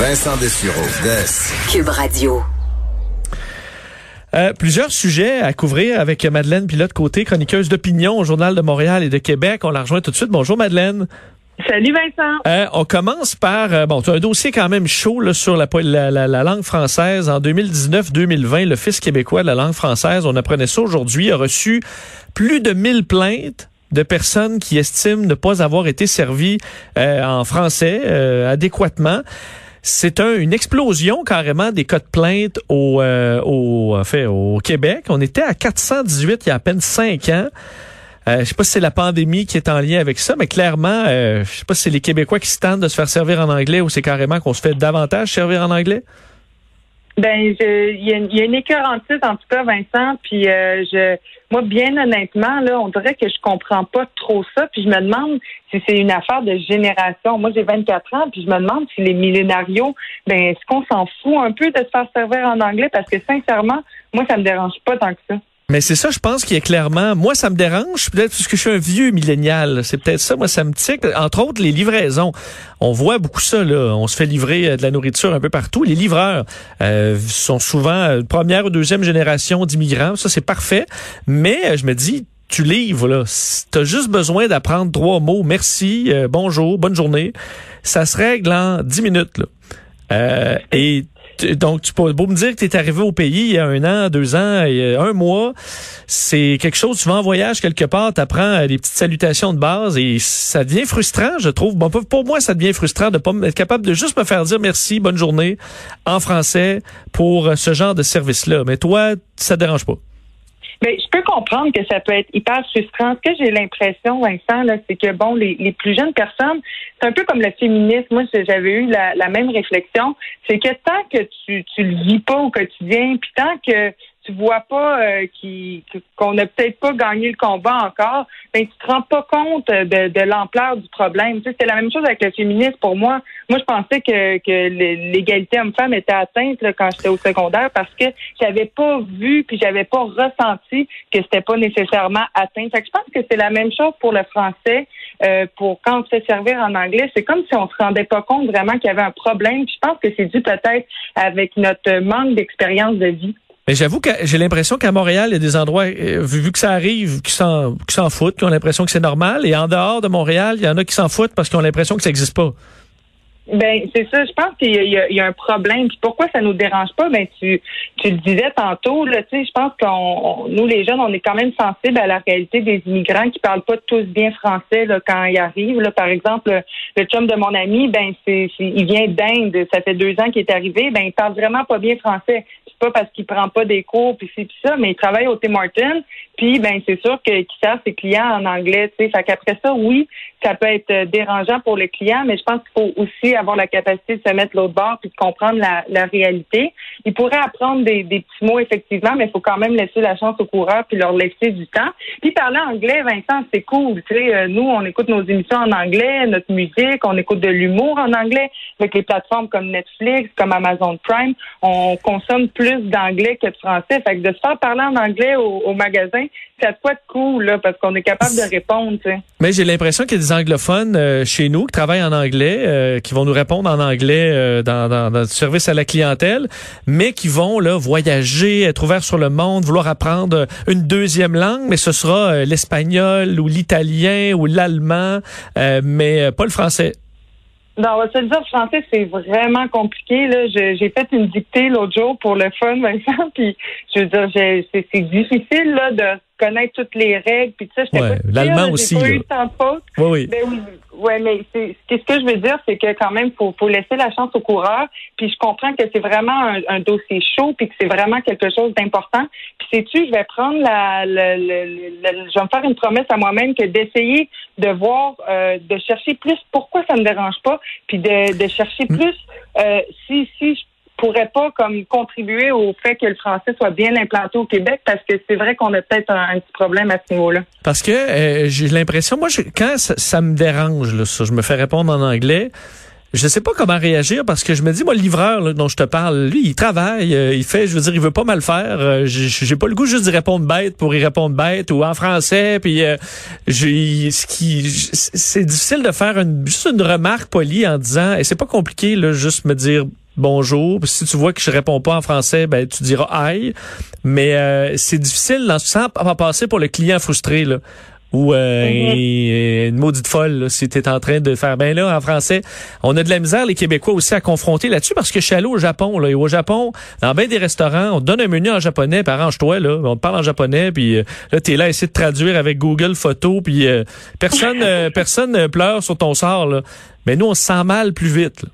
Vincent Dessureau, Des. Cube Radio. Euh, plusieurs sujets à couvrir avec Madeleine Pilote-Côté, chroniqueuse d'opinion au Journal de Montréal et de Québec. On la rejoint tout de suite. Bonjour Madeleine. Salut Vincent. Euh, on commence par, euh, bon, tu as un dossier quand même chaud là, sur la, la, la, langue française. En 2019-2020, le Fils québécois de la langue française, on apprenait ça aujourd'hui, a reçu plus de 1000 plaintes de personnes qui estiment ne pas avoir été servies en français adéquatement c'est un, une explosion carrément des cas de plainte au, euh, au, fait, au Québec. On était à 418 il y a à peine cinq ans. Euh, je sais pas si c'est la pandémie qui est en lien avec ça, mais clairement, euh, je sais pas si c'est les Québécois qui se tentent de se faire servir en anglais ou c'est carrément qu'on se fait davantage servir en anglais. Ben, il y, a une écœurantite en tout cas, Vincent. Puis euh, je, moi, bien honnêtement, là, on dirait que je comprends pas trop ça. Puis je me demande si c'est une affaire de génération. Moi, j'ai 24 ans, puis je me demande si les millénarios, ben, est-ce qu'on s'en fout un peu de se faire servir en anglais? Parce que sincèrement, moi, ça me dérange pas tant que ça. Mais c'est ça, je pense qu'il est clairement. Moi, ça me dérange, peut-être parce que je suis un vieux millénial. C'est peut-être ça, moi, ça me tique. Entre autres, les livraisons. On voit beaucoup ça, là. On se fait livrer euh, de la nourriture un peu partout. Les livreurs euh, sont souvent euh, première ou deuxième génération d'immigrants. Ça, c'est parfait. Mais je me dis, tu livres, là. T'as juste besoin d'apprendre trois mots. Merci, bonjour, bonne journée. Ça se règle en dix minutes, là. et donc, tu peux beau me dire que tu arrivé au pays il y a un an, deux ans, un mois. C'est quelque chose, tu vas en voyage quelque part, tu apprends euh, des petites salutations de base et ça devient frustrant, je trouve. Bon, pour moi, ça devient frustrant de pas être capable de juste me faire dire merci, bonne journée en français pour euh, ce genre de service-là. Mais toi, ça te dérange pas? Mais je peux comprendre que ça peut être hyper frustrant. Ce que j'ai l'impression, Vincent, là, c'est que bon, les, les plus jeunes personnes, c'est un peu comme le féminisme. Moi, j'avais eu la, même réflexion. C'est que tant que tu, tu le vis pas au quotidien, puis tant que tu vois pas euh, qu'on n'a peut-être pas gagné le combat encore, ben tu te rends pas compte de, de l'ampleur du problème. Tu sais, c'est la même chose avec le féminisme pour moi. Moi, je pensais que, que l'égalité homme-femme était atteinte là, quand j'étais au secondaire parce que j'avais pas vu puis j'avais pas ressenti que c'était pas nécessairement atteint. Fait que je pense que c'est la même chose pour le français. Euh, pour quand on se fait servir en anglais, c'est comme si on se rendait pas compte vraiment qu'il y avait un problème. je pense que c'est dû peut-être avec notre manque d'expérience de vie. Mais j'avoue que j'ai l'impression qu'à Montréal, il y a des endroits, euh, vu, que ça arrive, qui s'en, qui s'en foutent, qui ont l'impression que c'est normal. Et en dehors de Montréal, il y en a qui s'en foutent parce qu'ils ont l'impression que ça n'existe pas. Ben c'est ça. Je pense qu'il y, a un problème. Puis pourquoi ça nous dérange pas? Ben tu tu le disais tantôt là. Tu sais, je pense qu'on nous les jeunes, on est quand même sensibles à la réalité des immigrants qui parlent pas tous bien français là, quand ils arrivent. Là, par exemple, le chum de mon ami, ben c'est il vient d'Inde. Ça fait deux ans qu'il est arrivé. Ben il parle vraiment pas bien français. C'est pas parce qu'il prend pas des cours puis c'est ça, mais il travaille au Tim Martin. Puis ben c'est sûr qu'il sert ses clients en anglais. Tu sais, fait qu'après ça, oui, ça peut être dérangeant pour le client, mais je pense qu'il faut aussi avoir la capacité de se mettre l'autre bord puis de comprendre la, la réalité. Ils pourraient apprendre des, des, petits mots, effectivement, mais il faut quand même laisser la chance aux coureurs puis leur laisser du temps. Puis parler anglais, Vincent, c'est cool. Tu sais, euh, nous, on écoute nos émissions en anglais, notre musique, on écoute de l'humour en anglais avec les plateformes comme Netflix, comme Amazon Prime. On consomme plus d'anglais que de français. Fait que de se faire parler en anglais au, au magasin, ça quoi de cool, là, parce qu'on est capable de répondre. Mais j'ai l'impression qu'il y a des anglophones euh, chez nous qui travaillent en anglais, euh, qui vont nous répondre en anglais euh, dans, dans, dans, le service à la clientèle, mais qui vont là voyager, être ouverts sur le monde, vouloir apprendre une deuxième langue, mais ce sera l'espagnol ou l'italien ou l'allemand, mais pas le français. Non, se le dire, français, c'est vraiment compliqué. Là. J'ai fait une dictée l'autre jour pour le fun, Vincent, puis je veux dire, c'est difficile là, de connaître toutes les règles, puis ça, j'étais ouais, L'allemand aussi. Pas eu tant de faute. Oui, oui. Ben oui, ouais, mais c'est, ce que je veux dire, c'est que quand même, faut, faut laisser la chance au coureur. Puis je comprends que c'est vraiment un, dossier chaud, puis que c'est vraiment quelque chose d'important. Puis sais-tu, je vais prendre la, la, je vais me faire une promesse à moi-même que d'essayer de voir, euh, de chercher plus pourquoi ça me dérange pas, puis de, de chercher mm. plus euh, si si je pourrait pas comme contribuer au fait que le français soit bien implanté au Québec parce que c'est vrai qu'on a peut-être un, petit problème à ce niveau-là. Parce que euh, j'ai l'impression, moi, quand ça, me dérange, là, ça, je me fais répondre en anglais. Je sais pas comment réagir parce que je me dis moi le livreur dont je te parle, lui il travaille, euh, il fait, je veux dire il veut pas mal faire. Euh, j'ai pas le goût juste d'y répondre bête pour y répondre bête ou en français. Puis ce qui, c'est difficile de faire une, juste une remarque polie en disant et c'est pas compliqué là juste me dire bonjour. Si tu vois que je réponds pas en français, ben tu diras aïe. Mais euh, c'est difficile sans passer pour le client frustré là. Ou euh, mm-hmm. une maudite folle, là, si tu es en train de faire ben là en français. On a de la misère, les Québécois aussi, à confronter là-dessus parce que je suis allé au Japon. Là, et au Japon, dans bien des restaurants, on te donne un menu en japonais, puis arrange-toi, là. On te parle en japonais, puis euh, là, tu es là à essayer de traduire avec Google Photo, puis personne personne pleure sur ton sort. Là. Mais nous, on se sent mal plus vite. Là.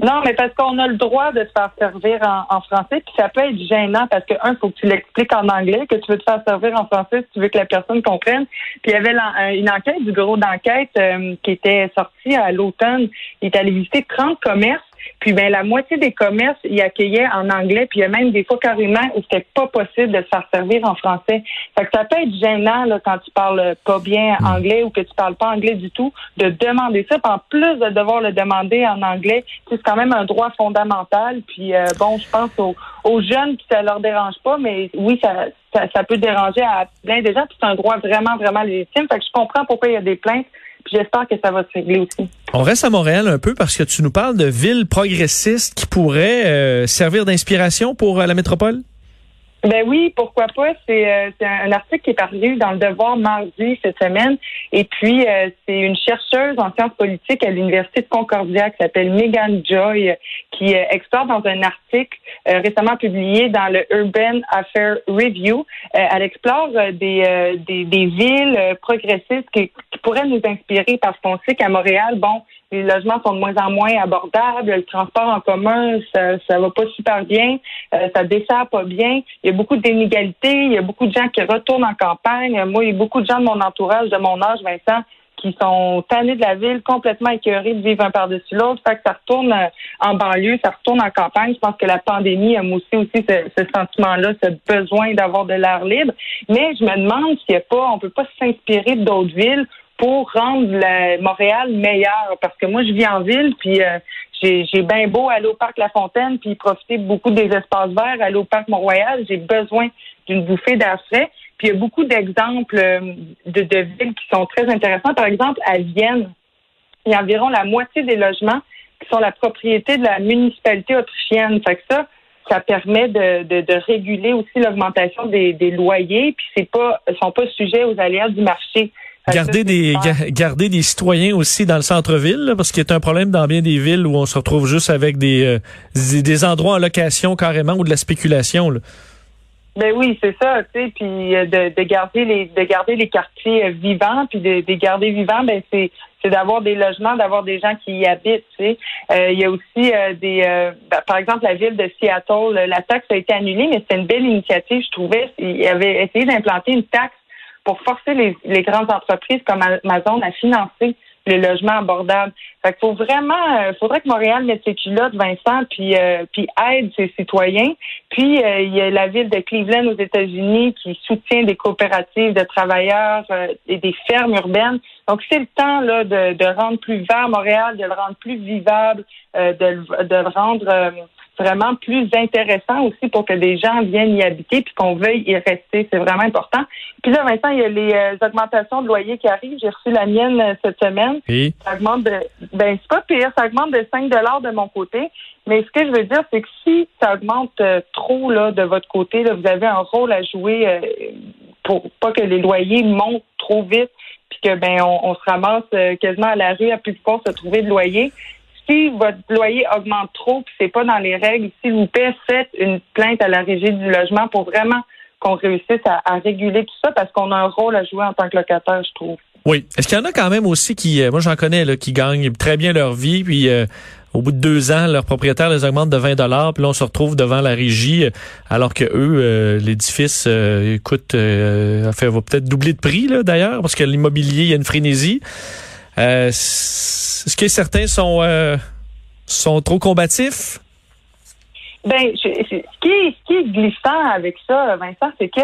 Non, mais parce qu'on a le droit de se faire servir en, français, puis ça peut être gênant parce que, un, faut que tu l'expliques en anglais, que tu veux te faire servir en français si tu veux que la personne comprenne. Puis il y avait une enquête du bureau d'enquête euh, qui était sortie à l'automne. Il est allé visiter 30 commerces puis ben la moitié des commerces y accueillaient en anglais, puis il y a même des fois carrément où c'était pas possible de se faire servir en français. Fait que ça peut être gênant là, quand tu parles pas bien hmm. anglais ou que tu parles pas anglais du tout, de demander ça. Puis en plus de devoir le demander en anglais, c'est quand même un droit fondamental. Puis euh, bon, je pense aux, aux jeunes qui ça leur dérange pas, mais oui, ça, ça, peut déranger à plein de gens. Puis c'est un droit vraiment, vraiment légitime. Fait que je comprends pourquoi il y a des plaintes j'espère que ça va se régler aussi. On reste à Montréal un peu parce que tu nous parles de villes progressistes qui pourraient euh, servir d'inspiration pour euh, la métropole? Ben oui, pourquoi pas? C'est euh, un article qui est paru dans le Devoir mardi cette semaine. Et puis, euh, c'est une chercheuse en sciences politiques à l'Université de Concordia qui s'appelle Megan Joy qui euh, explore dans un article récemment publié dans le Urban Affairs Review. elle explore des, des, des, villes progressistes qui, qui pourraient nous inspirer parce qu'on sait qu'à Montréal, bon, les logements sont de moins en moins abordables, le transport en commun, ça, ça va pas super bien, euh, ça dessert pas bien. Il y a beaucoup d'inégalités, il y a beaucoup de gens qui retournent en campagne. Moi, il y a beaucoup de gens de mon entourage, de mon âge, Vincent, qui sont tannés de la ville, complètement écœurés de vivre un par-dessus l'autre. Fait que ça retourne euh, en banlieue, ça retourne en campagne. Je pense que la pandémie a moussé aussi ce, ce sentiment-là, ce besoin d'avoir de l'air libre. Mais je me demande s'il n'y a pas, on peut pas s'inspirer d'autres villes pour rendre Montréal meilleur. Parce que moi, je vis en ville, puis euh, j'ai, bien beau aller au parc La Fontaine, puis profiter beaucoup des espaces verts, aller au parc Mont-Royal. J'ai besoin d'une bouffée d'air frais. Puis il y a beaucoup d'exemples euh, de, de villes qui sont très intéressants. Par exemple, à Vienne, il y a environ la moitié des logements qui sont la propriété de la municipalité autrichienne. Fait que ça, ça permet de, de, de réguler aussi l'augmentation des, des loyers, puis c'est pas sont pas sujets aux aléas du marché. Garder des, garder des citoyens aussi dans le centre-ville, parce qu'il y a un problème dans bien des villes où on se retrouve juste avec des, euh, des, endroits en location carrément ou de la spéculation. Là. Ben oui, c'est ça, tu sais, puis euh, de, de, garder les de garder les quartiers euh, vivants, puis de, de garder vivants, ben c'est c'est d'avoir des logements, d'avoir des gens qui y habitent. Tu sais. il y a aussi des, ben, par exemple, la ville de Seattle, la taxe a été annulée, mais c'est une belle initiative, je trouvais. Il avait essayé d'implanter une taxe pour forcer les, les, grandes entreprises comme Amazon à financer les logements abordables. Fait qu'il faut vraiment, euh, faudrait que Montréal mette ses culottes, Vincent, puis euh, puis aide ses citoyens. Puis euh, il y a la ville de Cleveland aux États-Unis qui soutient des coopératives de travailleurs et des fermes urbaines. Donc c'est le temps là de, de rendre plus vert Montréal, de le rendre plus vivable, de, de le rendre vraiment plus intéressant aussi pour que des gens viennent y habiter puis qu'on veuille y rester. C'est vraiment important. Puis là, Vincent, il y a les euh, augmentations de loyer qui arrivent. J'ai reçu la mienne euh, cette semaine. Ça augmente de, ben, c'est pas pire. Ça augmente de 5 de mon côté. Mais ce que je veux dire, c'est que si ça augmente euh, trop là, de votre côté, là, vous avez un rôle à jouer pour pas que les loyers montent trop vite puis que ben on, se ramasse quasiment à la rue à plus se trouver de loyer si votre loyer augmente trop, puis c'est pas dans les règles, s'il vous plaît, faites une plainte à la régie du logement pour vraiment qu'on réussisse à, réguler tout ça parce qu'on a un rôle à jouer en tant que locataire, je trouve. Oui. Est-ce qu'il y en a quand même aussi qui, euh, moi j'en connais, là, qui gagnent très bien leur vie, puis euh, au bout de deux ans, leur propriétaire les augmente de 20 dollars, puis là on se retrouve devant la régie, euh, alors que eux, l'édifice coûte, fait, va peut-être doubler de prix là d'ailleurs, parce que l'immobilier, il y a une frénésie. Est-ce que certains sont sont trop combatifs? Ben, ce qui est, ce qui est glissant avec ça, Vincent, c'est que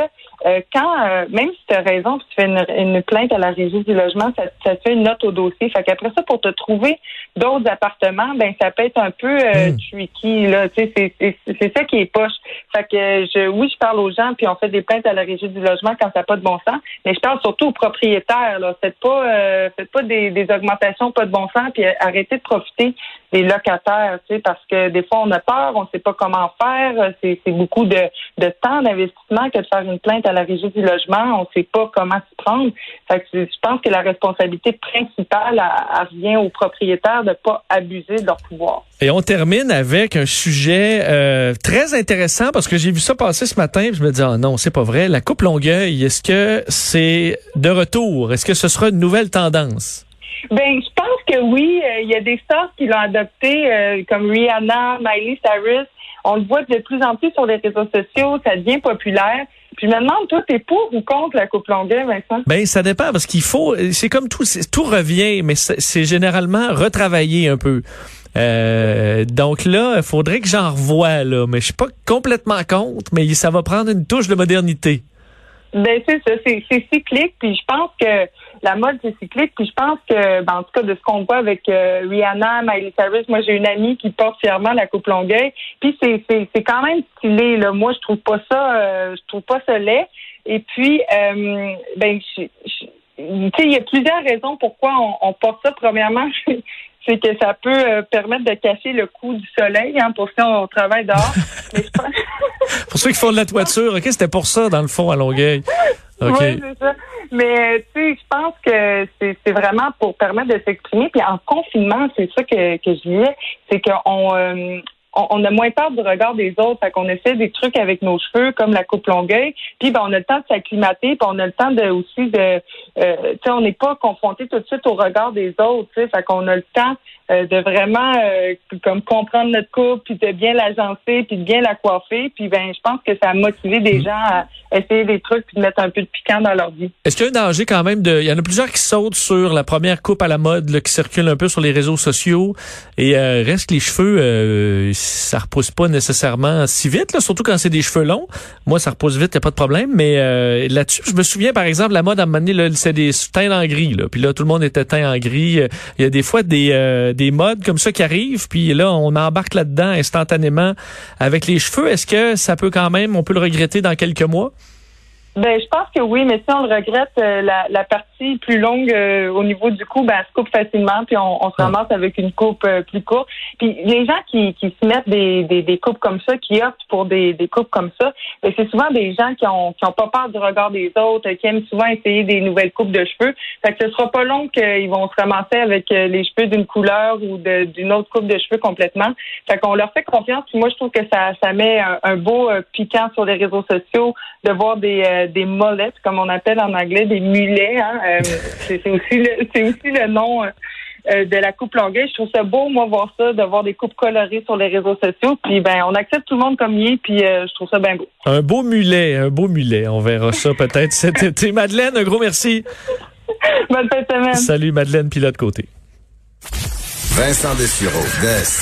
euh, quand, euh, même si tu as raison, tu fais une, plainte à la régie du logement, ça, ça, te fait une note au dossier. Fait qu'après ça, pour te trouver d'autres appartements, ben ça peut être un peu euh, hmm. tricky, là. Tu sais, c'est ça qui est poche. Fait que je, oui, je parle aux gens, puis on fait des plaintes à la régie du logement quand ça n'a pas de bon sens, mais je parle surtout aux propriétaires, là. Faites pas, euh, faites pas des, des augmentations pas de bon sens, puis arrêtez de profiter des locataires, tu sais, parce que des fois on a peur, on ne sait pas comment faire. C'est beaucoup de, de temps d'investissement que de faire une plainte à la régie du logement, on ne sait pas comment s'y prendre. je pense que la responsabilité principale revient aux propriétaires de ne pas abuser de leur pouvoir. Et on termine avec un sujet euh, très intéressant parce que j'ai vu ça passer ce matin et je me dis oh non, c'est pas vrai. La coupe Longueuil, est-ce que c'est de retour? Est-ce que ce sera une nouvelle tendance? Ben, je pense que oui. Euh, il y a des stars qui l'ont adopté, euh, comme Rihanna, Miley Cyrus. On le voit de plus en plus sur les réseaux sociaux. Ça devient populaire. Puis demande, toi, t'es pour ou contre la coupe longueur, Vincent? Ben, ça dépend parce qu'il faut, c'est comme tout, tout revient, mais c'est généralement retravaillé un peu. Euh, donc là, il faudrait que j'en revoie, là, mais je suis pas complètement contre, mais ça va prendre une touche de modernité. Ben c'est ça, c'est cyclique, puis je pense que la mode c'est cyclique, puis je pense que, ben, en tout cas de ce qu'on voit avec euh, Rihanna, Miley Cyrus, moi j'ai une amie qui porte fièrement la coupe longueuil, puis c'est c'est quand même stylé là. Moi je trouve pas ça, euh, je trouve pas ça laid. Et puis euh, ben tu sais il y a plusieurs raisons pourquoi on, on porte ça. Premièrement, c'est que ça peut euh, permettre de cacher le coup du soleil hein, pour ceux on travaille dehors. pour ceux qui font de la toiture, ok, c'était pour ça dans le fond à Longueuil. Oui, c'est ça. Mais tu sais, je pense que c'est vraiment pour permettre de s'exprimer. Puis en confinement, c'est ça que, que je disais, c'est qu'on euh, on, a moins peur du regard des autres. Fait qu'on essaie des trucs avec nos cheveux, comme la coupe longueuil. Puis ben, on a le temps de s'acclimater, puis on a le temps de aussi de euh, tu sais, on n'est pas confronté tout de suite au regard des autres. Fait qu'on a le temps euh, de vraiment euh, comme comprendre notre coupe, puis de bien l'agencer, puis de bien la coiffer. Puis ben, je pense que ça a motivé des mm. gens à essayer des trucs puis de mettre un peu de piquant dans leur vie. Est-ce qu'il y a un danger quand même de. Il y en a plusieurs qui sautent sur la première coupe à la mode là, qui circule un peu sur les réseaux sociaux et euh, reste les cheveux, euh, ça repousse pas nécessairement si vite, là, surtout quand c'est des cheveux longs. Moi, ça repousse vite, y a pas de problème. Mais là-dessus, je me souviens par exemple la mode à un moment donné, c'est des teints en gris. Là, puis là, tout le monde était teint en gris. Il y a des fois des des modes comme ça qui arrivent, puis là, on embarque là-dedans instantanément avec les cheveux. Est-ce que ça peut quand même, on peut le regretter dans quelques mois? Ben, je pense que oui, mais si on le regrette, euh, la, la, partie plus longue euh, au niveau du cou, ben, elle se coupe facilement, puis on, on se ramasse avec une coupe euh, plus courte. Puis les gens qui, qui se mettent des, des, des, coupes comme ça, qui optent pour des, des coupes comme ça, ben, c'est souvent des gens qui ont, qui ont pas peur du regard des autres, qui aiment souvent essayer des nouvelles coupes de cheveux. Fait que ce sera pas long qu'ils vont se ramasser avec les cheveux d'une couleur ou d'une autre coupe de cheveux complètement. Fait qu'on leur fait confiance. Puis moi, je trouve que ça, ça met un, un beau piquant sur les réseaux sociaux de voir des euh, des molettes, comme on appelle en anglais, des mulets. Hein. Euh, c'est aussi le c'est aussi le nom euh, de la coupe longueuil. Je trouve ça beau, moi, voir ça, de voir des coupes colorées sur les réseaux sociaux. Puis ben, on accepte tout le monde comme il est, puis je trouve ça bien beau. Un beau mulet, un beau mulet. On verra ça peut-être cet été. Madeleine, un gros merci. Bonne fin de semaine. Salut Madeleine, pilote côté. Vincent Dessureau, Des.